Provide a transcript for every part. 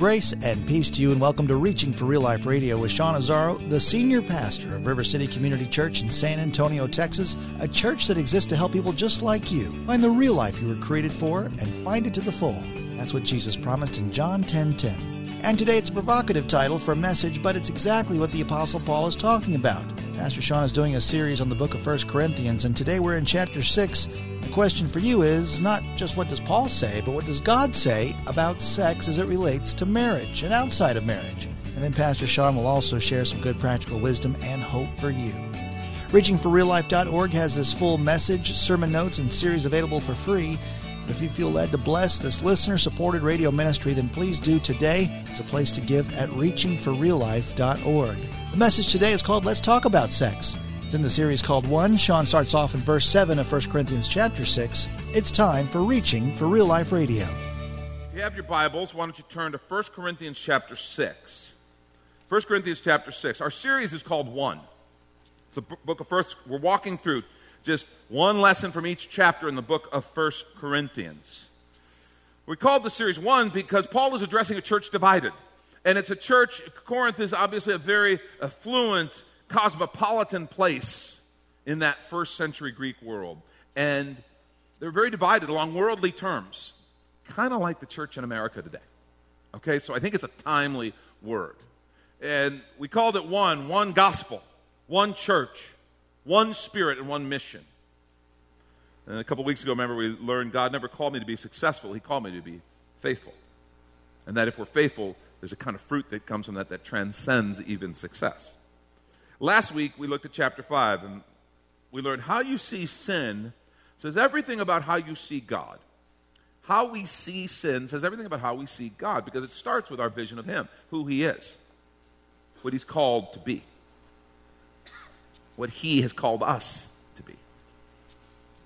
Grace and peace to you, and welcome to Reaching for Real Life Radio with Sean Azzaro, the senior pastor of River City Community Church in San Antonio, Texas, a church that exists to help people just like you find the real life you were created for and find it to the full. That's what Jesus promised in John 10:10. 10, 10. And today it's a provocative title for a message, but it's exactly what the Apostle Paul is talking about. Pastor Sean is doing a series on the book of 1 Corinthians, and today we're in chapter 6. The question for you is not just what does Paul say, but what does God say about sex as it relates to marriage and outside of marriage? And then Pastor Sean will also share some good practical wisdom and hope for you. ReachingForRealLife.org has this full message, sermon notes, and series available for free. If you feel led to bless this listener supported radio ministry, then please do today. It's a place to give at reachingforreallife.org. The message today is called Let's Talk About Sex. It's in the series called One. Sean starts off in verse 7 of 1 Corinthians chapter 6. It's time for Reaching for Real Life Radio. If you have your Bibles, why don't you turn to 1 Corinthians chapter 6. 1 Corinthians chapter 6. Our series is called One. It's the book of first. We're walking through just one lesson from each chapter in the book of First Corinthians. We called the series one because Paul is addressing a church divided. And it's a church, Corinth is obviously a very affluent, cosmopolitan place in that first century Greek world. And they're very divided along worldly terms, kind of like the church in America today. Okay, so I think it's a timely word. And we called it one, one gospel, one church, one spirit and one mission. And a couple weeks ago, remember, we learned God never called me to be successful, He called me to be faithful. And that if we're faithful, there's a kind of fruit that comes from that that transcends even success. Last week, we looked at chapter 5, and we learned how you see sin says everything about how you see God. How we see sin says everything about how we see God because it starts with our vision of Him, who He is, what He's called to be what He has called us to be.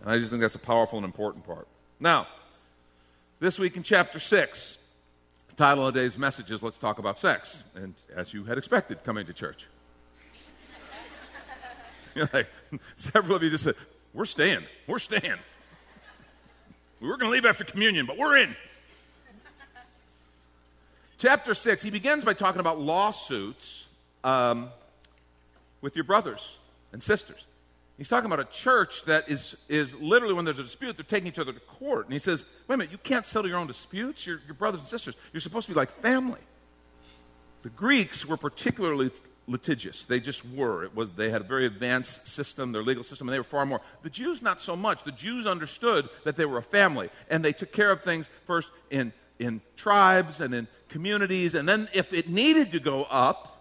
And I just think that's a powerful and important part. Now, this week in chapter 6, the title of today's message is Let's Talk About Sex. And as you had expected coming to church. like, several of you just said, We're staying. We're staying. We were going to leave after communion, but we're in. Chapter 6, he begins by talking about lawsuits um, with your brothers and sisters. He's talking about a church that is, is literally, when there's a dispute, they're taking each other to court. And he says, wait a minute, you can't settle your own disputes. You're, you're brothers and sisters. You're supposed to be like family. The Greeks were particularly litigious. They just were. It was, they had a very advanced system, their legal system, and they were far more. The Jews, not so much. The Jews understood that they were a family, and they took care of things first in, in tribes and in communities, and then if it needed to go up,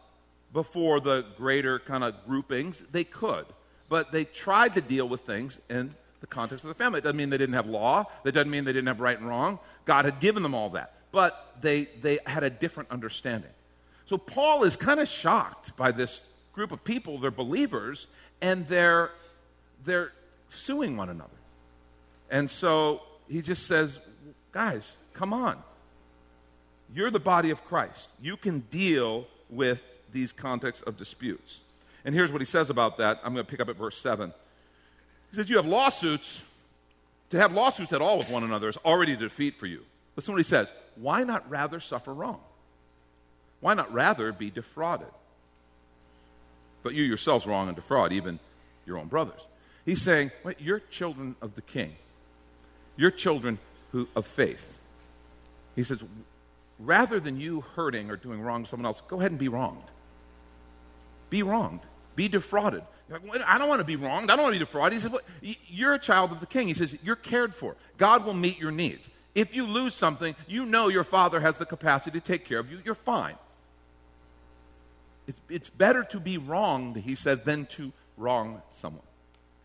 before the greater kind of groupings, they could. But they tried to deal with things in the context of the family. It doesn't mean they didn't have law, that doesn't mean they didn't have right and wrong. God had given them all that. But they, they had a different understanding. So Paul is kind of shocked by this group of people, they're believers, and they're, they're suing one another. And so he just says, guys, come on. You're the body of Christ. You can deal with these contexts of disputes. And here's what he says about that. I'm going to pick up at verse 7. He says, You have lawsuits. To have lawsuits at all with one another is already a defeat for you. Listen to what he says. Why not rather suffer wrong? Why not rather be defrauded? But you yourselves wrong and defraud even your own brothers. He's saying, Wait, you're children of the king. You're children who, of faith. He says, rather than you hurting or doing wrong to someone else, go ahead and be wronged be wronged, be defrauded. I don't want to be wronged. I don't want to be defrauded. He says, well, You're a child of the king. He says, You're cared for. God will meet your needs. If you lose something, you know your father has the capacity to take care of you. You're fine. It's, it's better to be wronged, he says, than to wrong someone.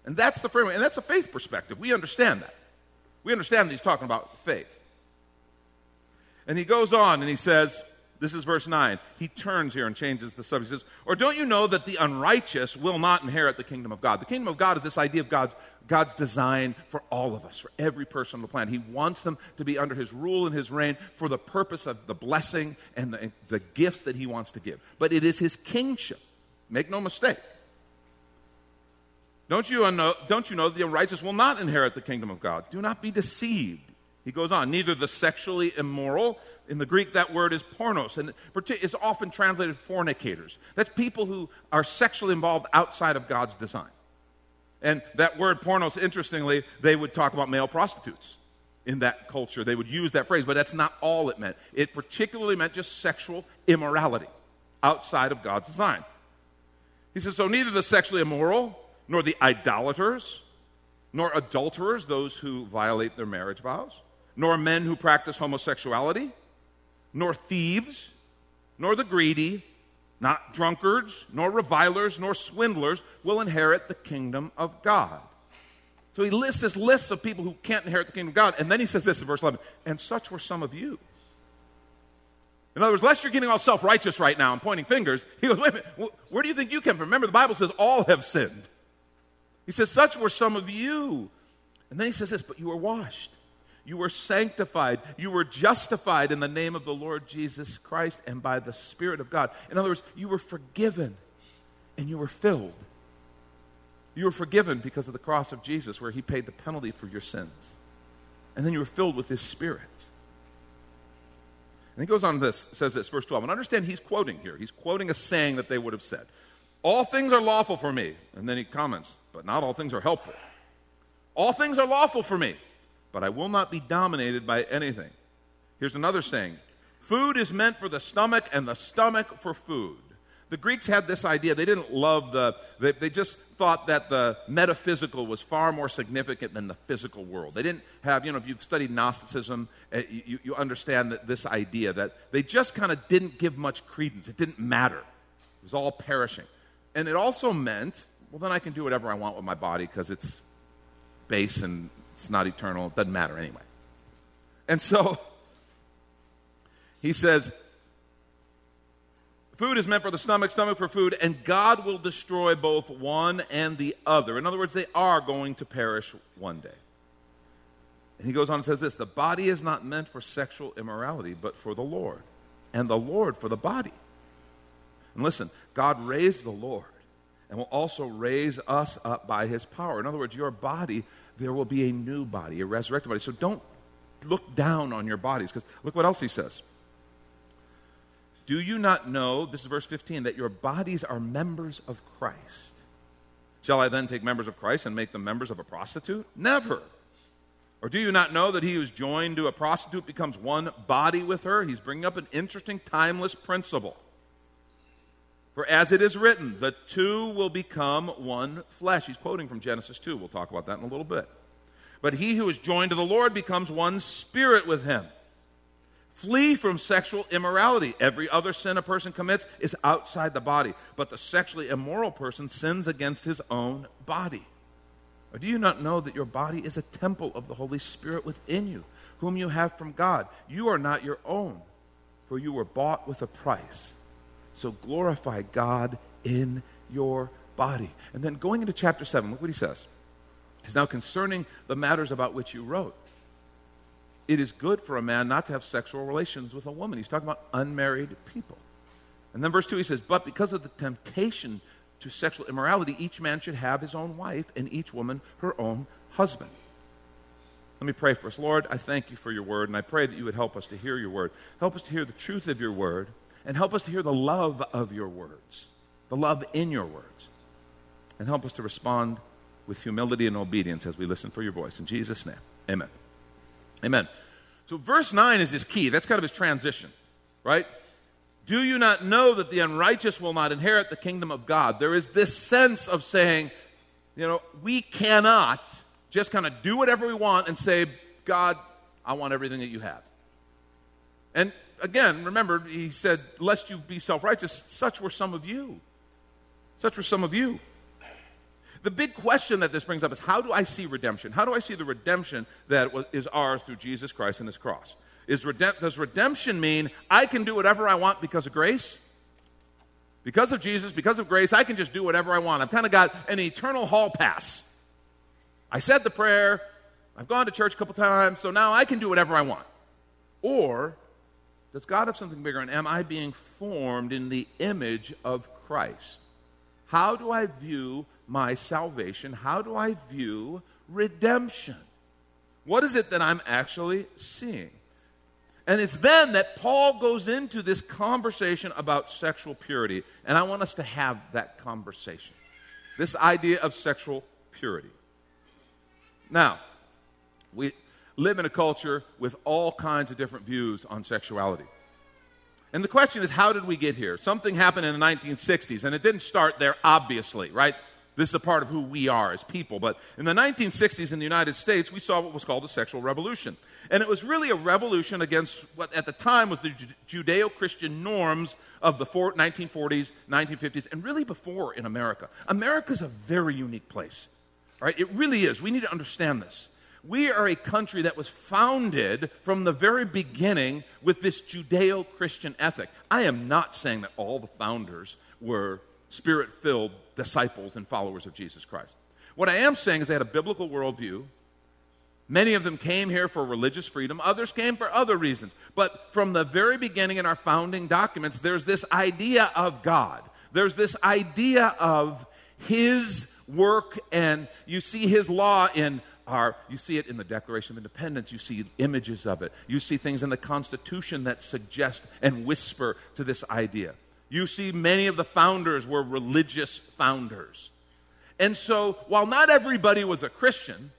And that's the framework. And that's a faith perspective. We understand that. We understand that he's talking about faith. And he goes on and he says, this is verse 9. He turns here and changes the subject. He says, Or don't you know that the unrighteous will not inherit the kingdom of God? The kingdom of God is this idea of God's, God's design for all of us, for every person on the planet. He wants them to be under his rule and his reign for the purpose of the blessing and the, the gifts that he wants to give. But it is his kingship. Make no mistake. Don't you, know, don't you know that the unrighteous will not inherit the kingdom of God? Do not be deceived. He goes on, neither the sexually immoral, in the Greek that word is pornos, and it's often translated fornicators. That's people who are sexually involved outside of God's design. And that word pornos, interestingly, they would talk about male prostitutes in that culture. They would use that phrase, but that's not all it meant. It particularly meant just sexual immorality outside of God's design. He says, So neither the sexually immoral, nor the idolaters, nor adulterers, those who violate their marriage vows, nor men who practice homosexuality, nor thieves, nor the greedy, not drunkards, nor revilers, nor swindlers will inherit the kingdom of God. So he lists this list of people who can't inherit the kingdom of God. And then he says this in verse 11 and such were some of you. In other words, lest you're getting all self righteous right now and pointing fingers, he goes, wait a minute, where do you think you came from? Remember, the Bible says all have sinned. He says, such were some of you. And then he says this, but you were washed. You were sanctified. You were justified in the name of the Lord Jesus Christ and by the Spirit of God. In other words, you were forgiven and you were filled. You were forgiven because of the cross of Jesus, where he paid the penalty for your sins. And then you were filled with his Spirit. And he goes on to this, says this, verse 12. And understand he's quoting here. He's quoting a saying that they would have said. All things are lawful for me. And then he comments, but not all things are helpful. All things are lawful for me but I will not be dominated by anything. Here's another saying food is meant for the stomach, and the stomach for food. The Greeks had this idea. They didn't love the, they, they, just thought that the metaphysical was far more significant than the physical world. They didn't have, you know, if you've studied Gnosticism, uh, you, you understand that this idea that they just kind of didn't give much credence. It didn't matter, it was all perishing. And it also meant, well, then I can do whatever I want with my body because it's base and it's not eternal. It doesn't matter anyway. And so he says, Food is meant for the stomach, stomach for food, and God will destroy both one and the other. In other words, they are going to perish one day. And he goes on and says this The body is not meant for sexual immorality, but for the Lord, and the Lord for the body. And listen, God raised the Lord and will also raise us up by his power. In other words, your body there will be a new body, a resurrected body. So don't look down on your bodies, because look what else he says. Do you not know, this is verse 15, that your bodies are members of Christ? Shall I then take members of Christ and make them members of a prostitute? Never. Or do you not know that he who is joined to a prostitute becomes one body with her? He's bringing up an interesting, timeless principle. For as it is written, the two will become one flesh. He's quoting from Genesis 2. We'll talk about that in a little bit. But he who is joined to the Lord becomes one spirit with him. Flee from sexual immorality. Every other sin a person commits is outside the body, but the sexually immoral person sins against his own body. Or do you not know that your body is a temple of the Holy Spirit within you, whom you have from God? You are not your own, for you were bought with a price. So glorify God in your body. And then going into chapter 7, look what he says. He's now concerning the matters about which you wrote. It is good for a man not to have sexual relations with a woman. He's talking about unmarried people. And then verse 2 he says, But because of the temptation to sexual immorality, each man should have his own wife and each woman her own husband. Let me pray for us. Lord, I thank you for your word, and I pray that you would help us to hear your word. Help us to hear the truth of your word and help us to hear the love of your words, the love in your words, and help us to respond with humility and obedience as we listen for your voice. In Jesus' name, amen. Amen. So, verse 9 is his key. That's kind of his transition, right? Do you not know that the unrighteous will not inherit the kingdom of God? There is this sense of saying, you know, we cannot just kind of do whatever we want and say, God, I want everything that you have. And again, remember, he said, Lest you be self righteous, such were some of you. Such were some of you. The big question that this brings up is how do I see redemption? How do I see the redemption that is ours through Jesus Christ and his cross? Is does redemption mean I can do whatever I want because of grace? Because of Jesus, because of grace, I can just do whatever I want. I've kind of got an eternal hall pass. I said the prayer, I've gone to church a couple times, so now I can do whatever I want. Or does God have something bigger? And am I being formed in the image of Christ? How do I view my salvation? How do I view redemption? What is it that I'm actually seeing? And it's then that Paul goes into this conversation about sexual purity. And I want us to have that conversation. This idea of sexual purity. Now, we live in a culture with all kinds of different views on sexuality. And the question is, how did we get here? Something happened in the 1960s, and it didn't start there, obviously, right? This is a part of who we are as people. But in the 1960s in the United States, we saw what was called the sexual revolution. And it was really a revolution against what at the time was the Judeo Christian norms of the 1940s, 1950s, and really before in America. America's a very unique place. Right? It really is. We need to understand this. We are a country that was founded from the very beginning with this Judeo Christian ethic. I am not saying that all the founders were spirit filled disciples and followers of Jesus Christ. What I am saying is they had a biblical worldview. Many of them came here for religious freedom, others came for other reasons. But from the very beginning in our founding documents, there's this idea of God. There's this idea of His work, and you see His law in our, you see it in the Declaration of Independence, you see images of it, you see things in the Constitution that suggest and whisper to this idea. You see, many of the founders were religious founders. And so, while not everybody was a Christian,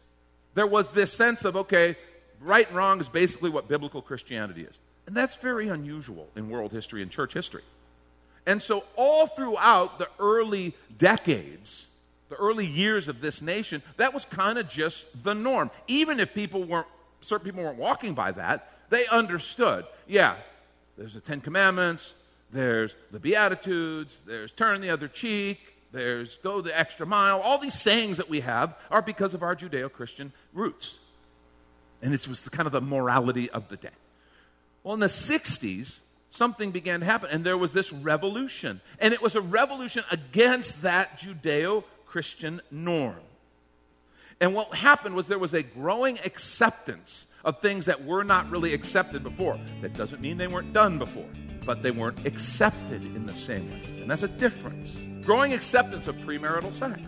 there was this sense of, okay, right and wrong is basically what biblical Christianity is. And that's very unusual in world history and church history. And so, all throughout the early decades, the early years of this nation, that was kind of just the norm. Even if people weren't, certain people weren't walking by that, they understood, yeah, there's the Ten Commandments, there's the Beatitudes, there's turn the other cheek, there's go the extra mile. All these sayings that we have are because of our Judeo Christian roots. And it was kind of the morality of the day. Well, in the 60s, something began to happen, and there was this revolution. And it was a revolution against that Judeo Christian norm. And what happened was there was a growing acceptance of things that were not really accepted before. That doesn't mean they weren't done before but they weren't accepted in the same way. And that's a difference. Growing acceptance of premarital sex.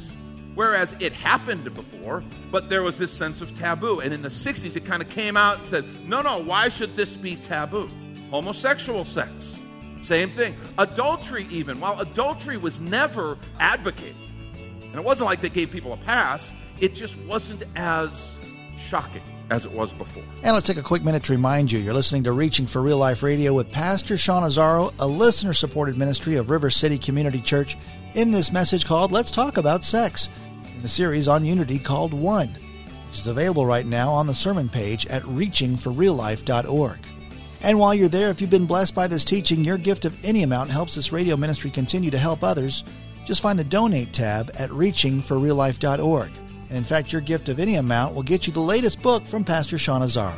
Whereas it happened before, but there was this sense of taboo. And in the 60s, it kind of came out and said, no, no, why should this be taboo? Homosexual sex, same thing. Adultery, even, while adultery was never advocated, and it wasn't like they gave people a pass, it just wasn't as shocking as it was before. And let's take a quick minute to remind you you're listening to Reaching for Real Life Radio with Pastor Sean Azzaro, a listener supported ministry of River City Community Church, in this message called Let's Talk About Sex, in the series on unity called One, which is available right now on the sermon page at reachingforreallife.org. And while you're there, if you've been blessed by this teaching, your gift of any amount helps this radio ministry continue to help others. Just find the donate tab at reachingforreallife.org. And in fact, your gift of any amount will get you the latest book from Pastor Sean Azzaro.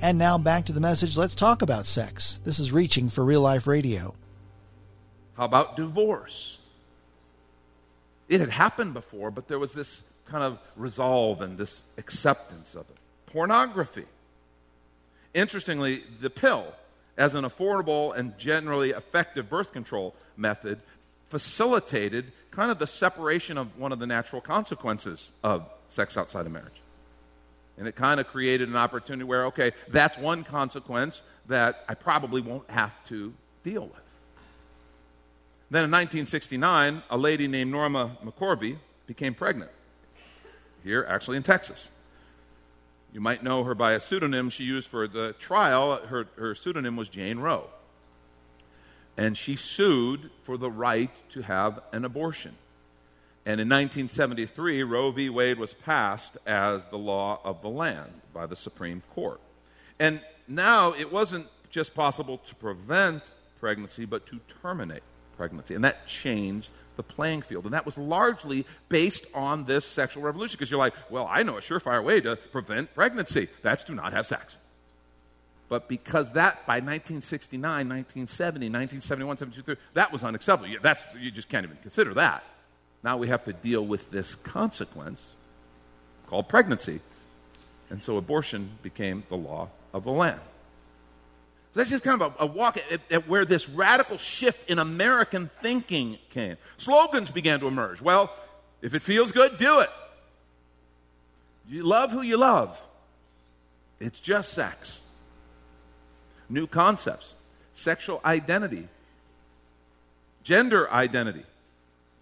And now back to the message. Let's talk about sex. This is Reaching for Real Life Radio. How about divorce? It had happened before, but there was this kind of resolve and this acceptance of it. Pornography. Interestingly, the pill, as an affordable and generally effective birth control method, facilitated kind of the separation of one of the natural consequences of sex outside of marriage. And it kind of created an opportunity where, okay, that's one consequence that I probably won't have to deal with. Then in 1969, a lady named Norma McCorvey became pregnant, here actually in Texas. You might know her by a pseudonym she used for the trial. Her, her pseudonym was Jane Roe. And she sued for the right to have an abortion. And in 1973, Roe v. Wade was passed as the law of the land by the Supreme Court. And now it wasn't just possible to prevent pregnancy, but to terminate pregnancy. And that changed the playing field. And that was largely based on this sexual revolution because you're like, well, I know a surefire way to prevent pregnancy. That's do not have sex. But because that by 1969, 1970, 1971, 72, that was unacceptable. That's, you just can't even consider that. Now we have to deal with this consequence called pregnancy. And so abortion became the law of the land. So that's just kind of a, a walk at, at, where this radical shift in American thinking came. Slogans began to emerge. Well, if it feels good, do it. You love who you love. It's just sex. New concepts, sexual identity, gender identity,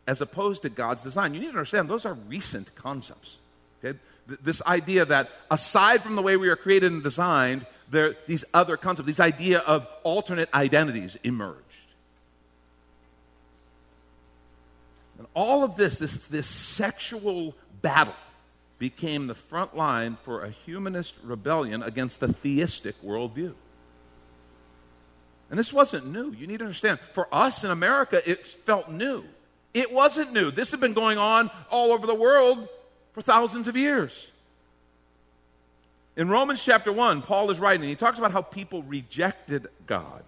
as opposed to God's design. You need to understand those are recent concepts. Okay? This idea that aside from the way we are created and designed, there, these other concepts, this idea of alternate identities emerged. And all of this, this, this sexual battle, became the front line for a humanist rebellion against the theistic worldview. And this wasn't new. You need to understand. For us in America, it felt new. It wasn't new. This had been going on all over the world for thousands of years. In Romans chapter 1, Paul is writing, he talks about how people rejected God,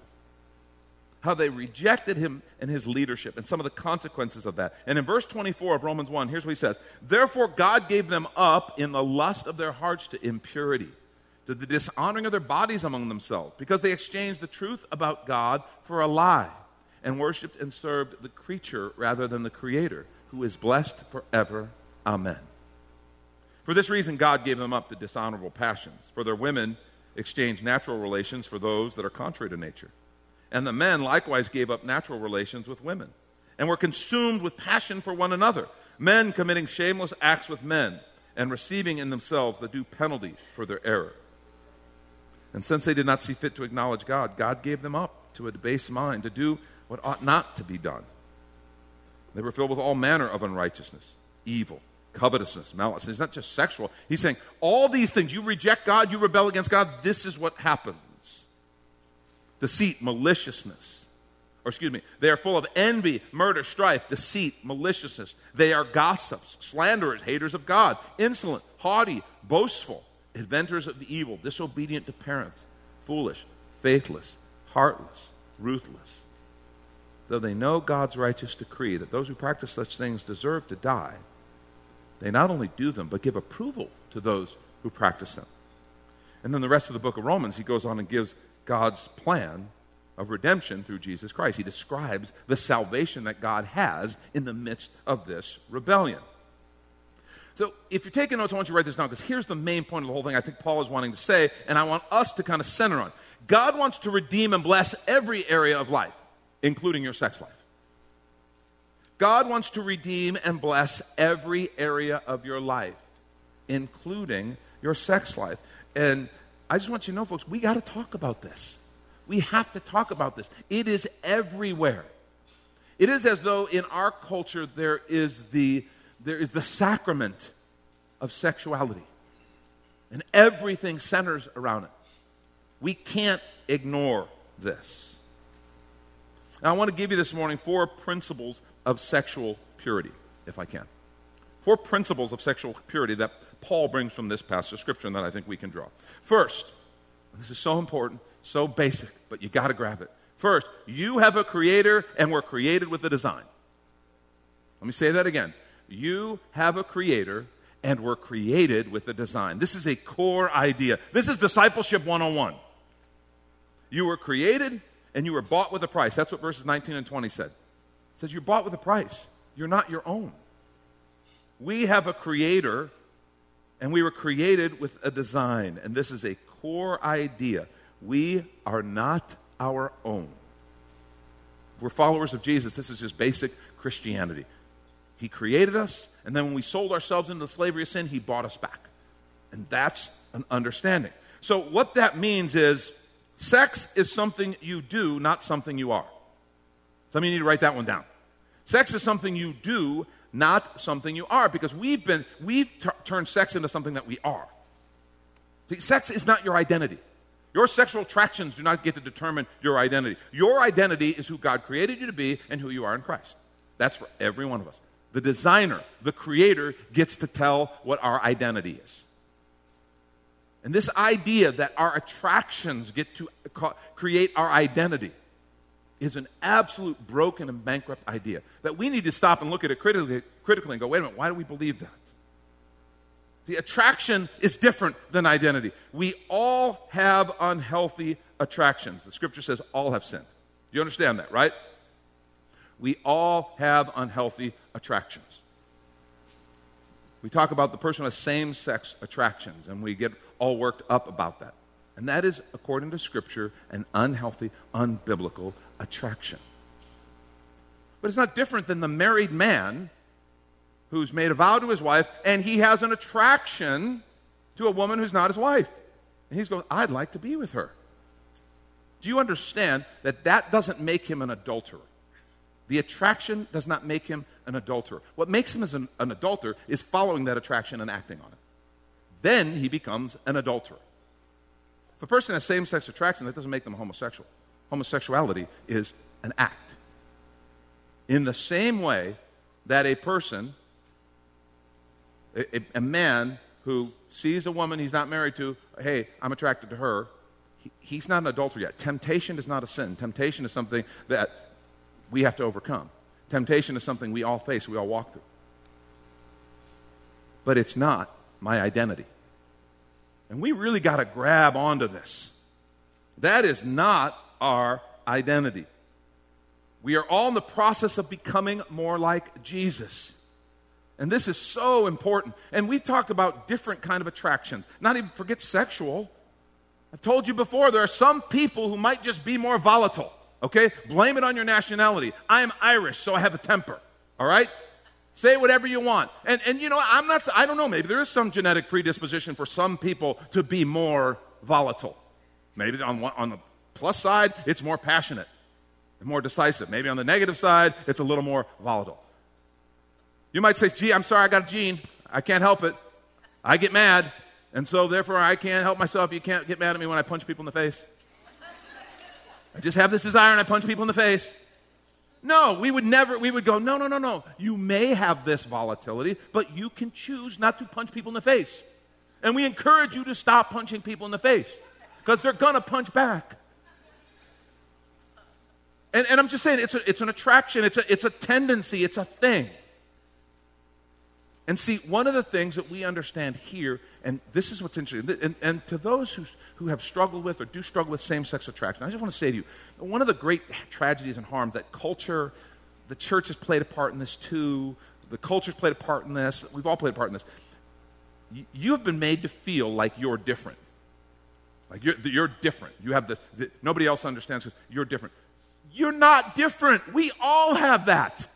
how they rejected him and his leadership, and some of the consequences of that. And in verse 24 of Romans 1, here's what he says Therefore, God gave them up in the lust of their hearts to impurity, to the dishonoring of their bodies among themselves, because they exchanged the truth about God for a lie, and worshiped and served the creature rather than the Creator, who is blessed forever. Amen. For this reason, God gave them up to dishonorable passions. For their women exchanged natural relations for those that are contrary to nature. And the men likewise gave up natural relations with women, and were consumed with passion for one another, men committing shameless acts with men, and receiving in themselves the due penalty for their error. And since they did not see fit to acknowledge God, God gave them up to a debased mind to do what ought not to be done. They were filled with all manner of unrighteousness, evil covetousness, malice. It's not just sexual. He's saying all these things. You reject God, you rebel against God, this is what happens deceit, maliciousness. Or excuse me, they are full of envy, murder, strife, deceit, maliciousness. They are gossips, slanderers, haters of God, insolent, haughty, boastful, inventors of evil, disobedient to parents, foolish, faithless, heartless, ruthless. Though they know God's righteous decree that those who practice such things deserve to die, they not only do them, but give approval to those who practice them. And then the rest of the book of Romans, he goes on and gives God's plan of redemption through Jesus Christ. He describes the salvation that God has in the midst of this rebellion. So, if you're taking notes, I want you to write this down because here's the main point of the whole thing I think Paul is wanting to say, and I want us to kind of center on. God wants to redeem and bless every area of life, including your sex life. God wants to redeem and bless every area of your life, including your sex life. And I just want you to know, folks, we got to talk about this. We have to talk about this. It is everywhere. It is as though in our culture there is the, there is the sacrament of sexuality, and everything centers around it. We can't ignore this. Now, I want to give you this morning four principles of sexual purity, if I can. Four principles of sexual purity that Paul brings from this passage of Scripture and that I think we can draw. First, this is so important, so basic, but you got to grab it. First, you have a creator and we're created with a design. Let me say that again. You have a creator and were created with a design. This is a core idea. This is discipleship 101. You were created and you were bought with a price. That's what verses 19 and 20 said. It says you're bought with a price. You're not your own. We have a creator and we were created with a design. And this is a core idea. We are not our own. We're followers of Jesus. This is just basic Christianity. He created us, and then when we sold ourselves into the slavery of sin, He bought us back. And that's an understanding. So, what that means is sex is something you do, not something you are. Some of you need to write that one down. Sex is something you do, not something you are, because we've been we've t- turned sex into something that we are. See, sex is not your identity. Your sexual attractions do not get to determine your identity. Your identity is who God created you to be and who you are in Christ. That's for every one of us. The designer, the creator, gets to tell what our identity is. And this idea that our attractions get to create our identity is an absolute broken and bankrupt idea that we need to stop and look at it critically, critically and go, wait a minute, why do we believe that? The attraction is different than identity. We all have unhealthy attractions. The scripture says all have sinned. Do you understand that, right? We all have unhealthy attractions. We talk about the person with same sex attractions, and we get all worked up about that. And that is, according to Scripture, an unhealthy, unbiblical attraction. But it's not different than the married man who's made a vow to his wife, and he has an attraction to a woman who's not his wife. And he's going, I'd like to be with her. Do you understand that that doesn't make him an adulterer? The attraction does not make him an adulterer. What makes him as an, an adulterer is following that attraction and acting on it. Then he becomes an adulterer. If a person has same sex attraction, that doesn't make them homosexual. Homosexuality is an act. In the same way that a person a, a, man who sees a woman he's not married to, hey, I'm attracted to her, he, he's not an adulterer yet. Temptation is not a sin. Temptation is something that we have to overcome. Temptation is something we all face, we all walk through. But it's not my identity. And we really got to grab onto this. That is not our identity. We are all in the process of becoming more like Jesus. And this is so important. And we've talked about different kind of attractions. Not even forget sexual. I've told you before, there are some people who might just be more volatile. Okay? Blame it on your nationality. I am Irish, so I have a temper. All right? Say whatever you want. And, and you know, I'm not, I don't know, maybe there is some genetic predisposition for some people to be more volatile. Maybe on, on the plus side, it's more passionate, and more decisive. Maybe on the negative side, it's a little more volatile. You might say, gee, I'm sorry, I got a gene. I can't help it. I get mad, and so therefore I can't help myself. You can't get mad at me when I punch people in the face. I just have this desire and I punch people in the face. No, we would never, we would go, no, no, no, no. You may have this volatility, but you can choose not to punch people in the face. And we encourage you to stop punching people in the face because they're going to punch back. And, and I'm just saying, it's, a, it's an attraction, it's a, it's a tendency, it's a thing. And see, one of the things that we understand here, and this is what's interesting, and, and to those who, who have struggled with or do struggle with same sex attraction, I just want to say to you one of the great tragedies and harms that culture, the church has played a part in this too, the culture's played a part in this, we've all played a part in this. You, have been made to feel like you're different. Like you're, you're different. You have this, the, nobody else understands because you're different. You're not different. We all have that.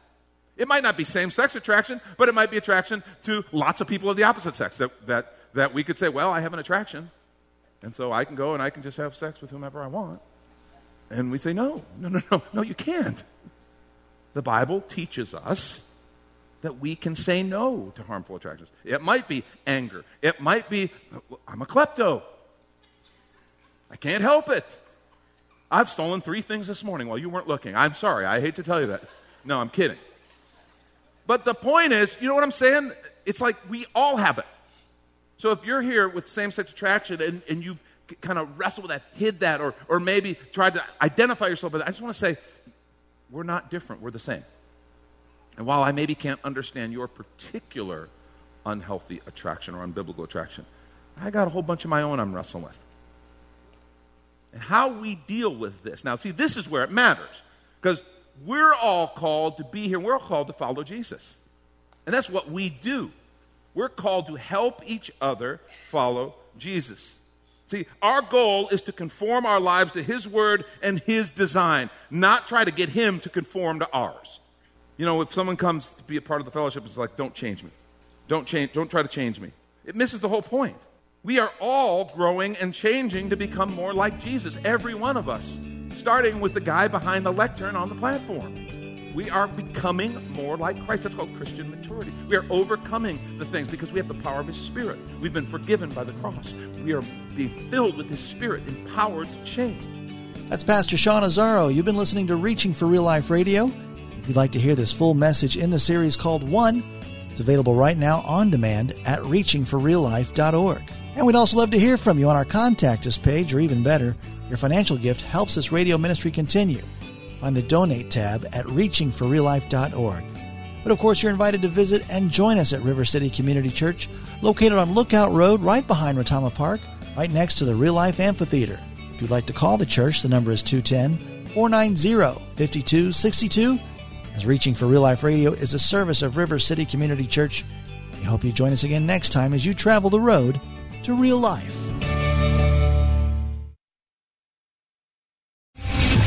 It might not be same sex attraction, but it might be attraction to lots of people of the opposite sex that, that, that we could say, well, I have an attraction. And so I can go and I can just have sex with whomever I want. And we say, no, no, no, no, no, you can't. The Bible teaches us that we can say no to harmful attractions. It might be anger. It might be, I'm a klepto. I can't help it. I've stolen three things this morning while you weren't looking. I'm sorry. I hate to tell you that. No, I'm kidding. But the point is, you know what I'm saying? It's like we all have it. So if you're here with same sex attraction and, and you kind of wrestle with that, hid that, or, or maybe tried to identify yourself with I just want to say, we're not different. We're the same. And while I maybe can't understand your particular unhealthy attraction or unbiblical attraction. I got a whole bunch of my own I'm wrestling with. And how we deal with this. Now, see, this is where it matters because we're all called to be here. We're all called to follow Jesus. And that's what we do. We're called to help each other follow Jesus. See, our goal is to conform our lives to His Word and His design, not try to get Him to conform to ours. You know, if someone comes to be a part of the fellowship, it's like, don't change me. Don't change, don't try to change me. It misses the whole point. We are all growing and changing to become more like Jesus, every one of us, starting with the guy behind the lectern on the platform. We are becoming more like Christ. That's called Christian maturity. We are overcoming the things because we have the power of His Spirit. We've been forgiven by the cross. We are being filled with His Spirit, empowered to change. That's Pastor Sean Azzaro. You've been listening to Reaching for Real Life Radio. If you'd like to hear this full message in the series called One, it's available right now on demand at reachingforreallife.org. And we'd also love to hear from you on our contact us page, or even better, your financial gift helps this radio ministry continue. Find the donate tab at reachingforreallife.org. But of course, you're invited to visit and join us at River City Community Church, located on Lookout Road right behind Retama Park, right next to the Real Life Amphitheater. If you'd like to call the church, the number is 210 490 5262. As Reaching for Real Life Radio is a service of River City Community Church. We hope you join us again next time as you travel the road to real life.